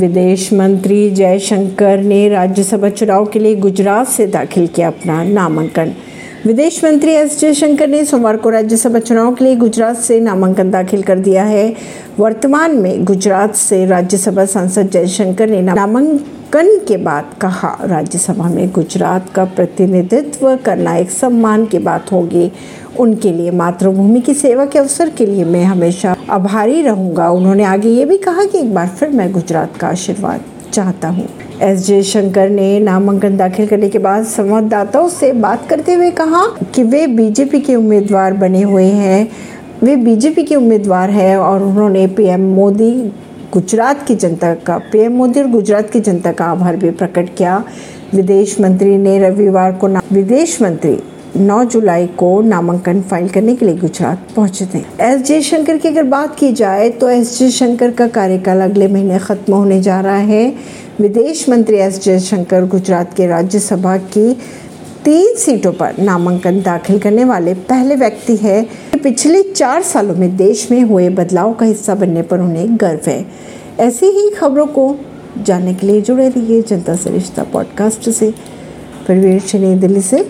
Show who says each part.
Speaker 1: विदेश मंत्री जयशंकर ने राज्यसभा चुनाव के लिए गुजरात से दाखिल किया अपना नामांकन। विदेश मंत्री एस जयशंकर ने सोमवार को राज्यसभा चुनाव के लिए गुजरात से नामांकन दाखिल कर दिया है। वर्तमान में गुजरात से राज्यसभा सांसद जयशंकर ने नामांकन के बाद कहा, राज्यसभा में गुजरात का प्रतिनिधित्व करना एक सम्मान की बात होगी। उनके लिए मातृभूमि की सेवा के अवसर के लिए मैं हमेशा आभारी रहूँगा। उन्होंने आगे ये भी कहा कि एक बार फिर मैं गुजरात का आशीर्वाद चाहता हूँ। एस जयशंकर ने नामांकन दाखिल करने के बाद संवाददाताओं से बात करते हुए कहा कि वे बीजेपी के उम्मीदवार बने हुए हैं। वे बीजेपी के उम्मीदवार हैं और उन्होंने पीएम मोदी, गुजरात की जनता का, पीएम मोदी और गुजरात की जनता का आभार भी प्रकट किया। विदेश मंत्री ने रविवार को विदेश मंत्री 9 जुलाई को नामांकन फ़ाइल करने के लिए गुजरात पहुँचे थे। एस जयशंकर की अगर बात की जाए तो एस जयशंकर का कार्यकाल अगले महीने खत्म होने जा रहा है। विदेश मंत्री एस जयशंकर गुजरात के राज्यसभा की तीन सीटों पर नामांकन दाखिल करने वाले पहले व्यक्ति है। पिछले चार सालों में देश में हुए बदलाव का हिस्सा बनने पर उन्हें गर्व है। ऐसी ही खबरों को जानने के लिए जुड़े रहिए जनता सरिश्ता रिश्ता पॉडकास्ट से। परवीर दिल्ली से।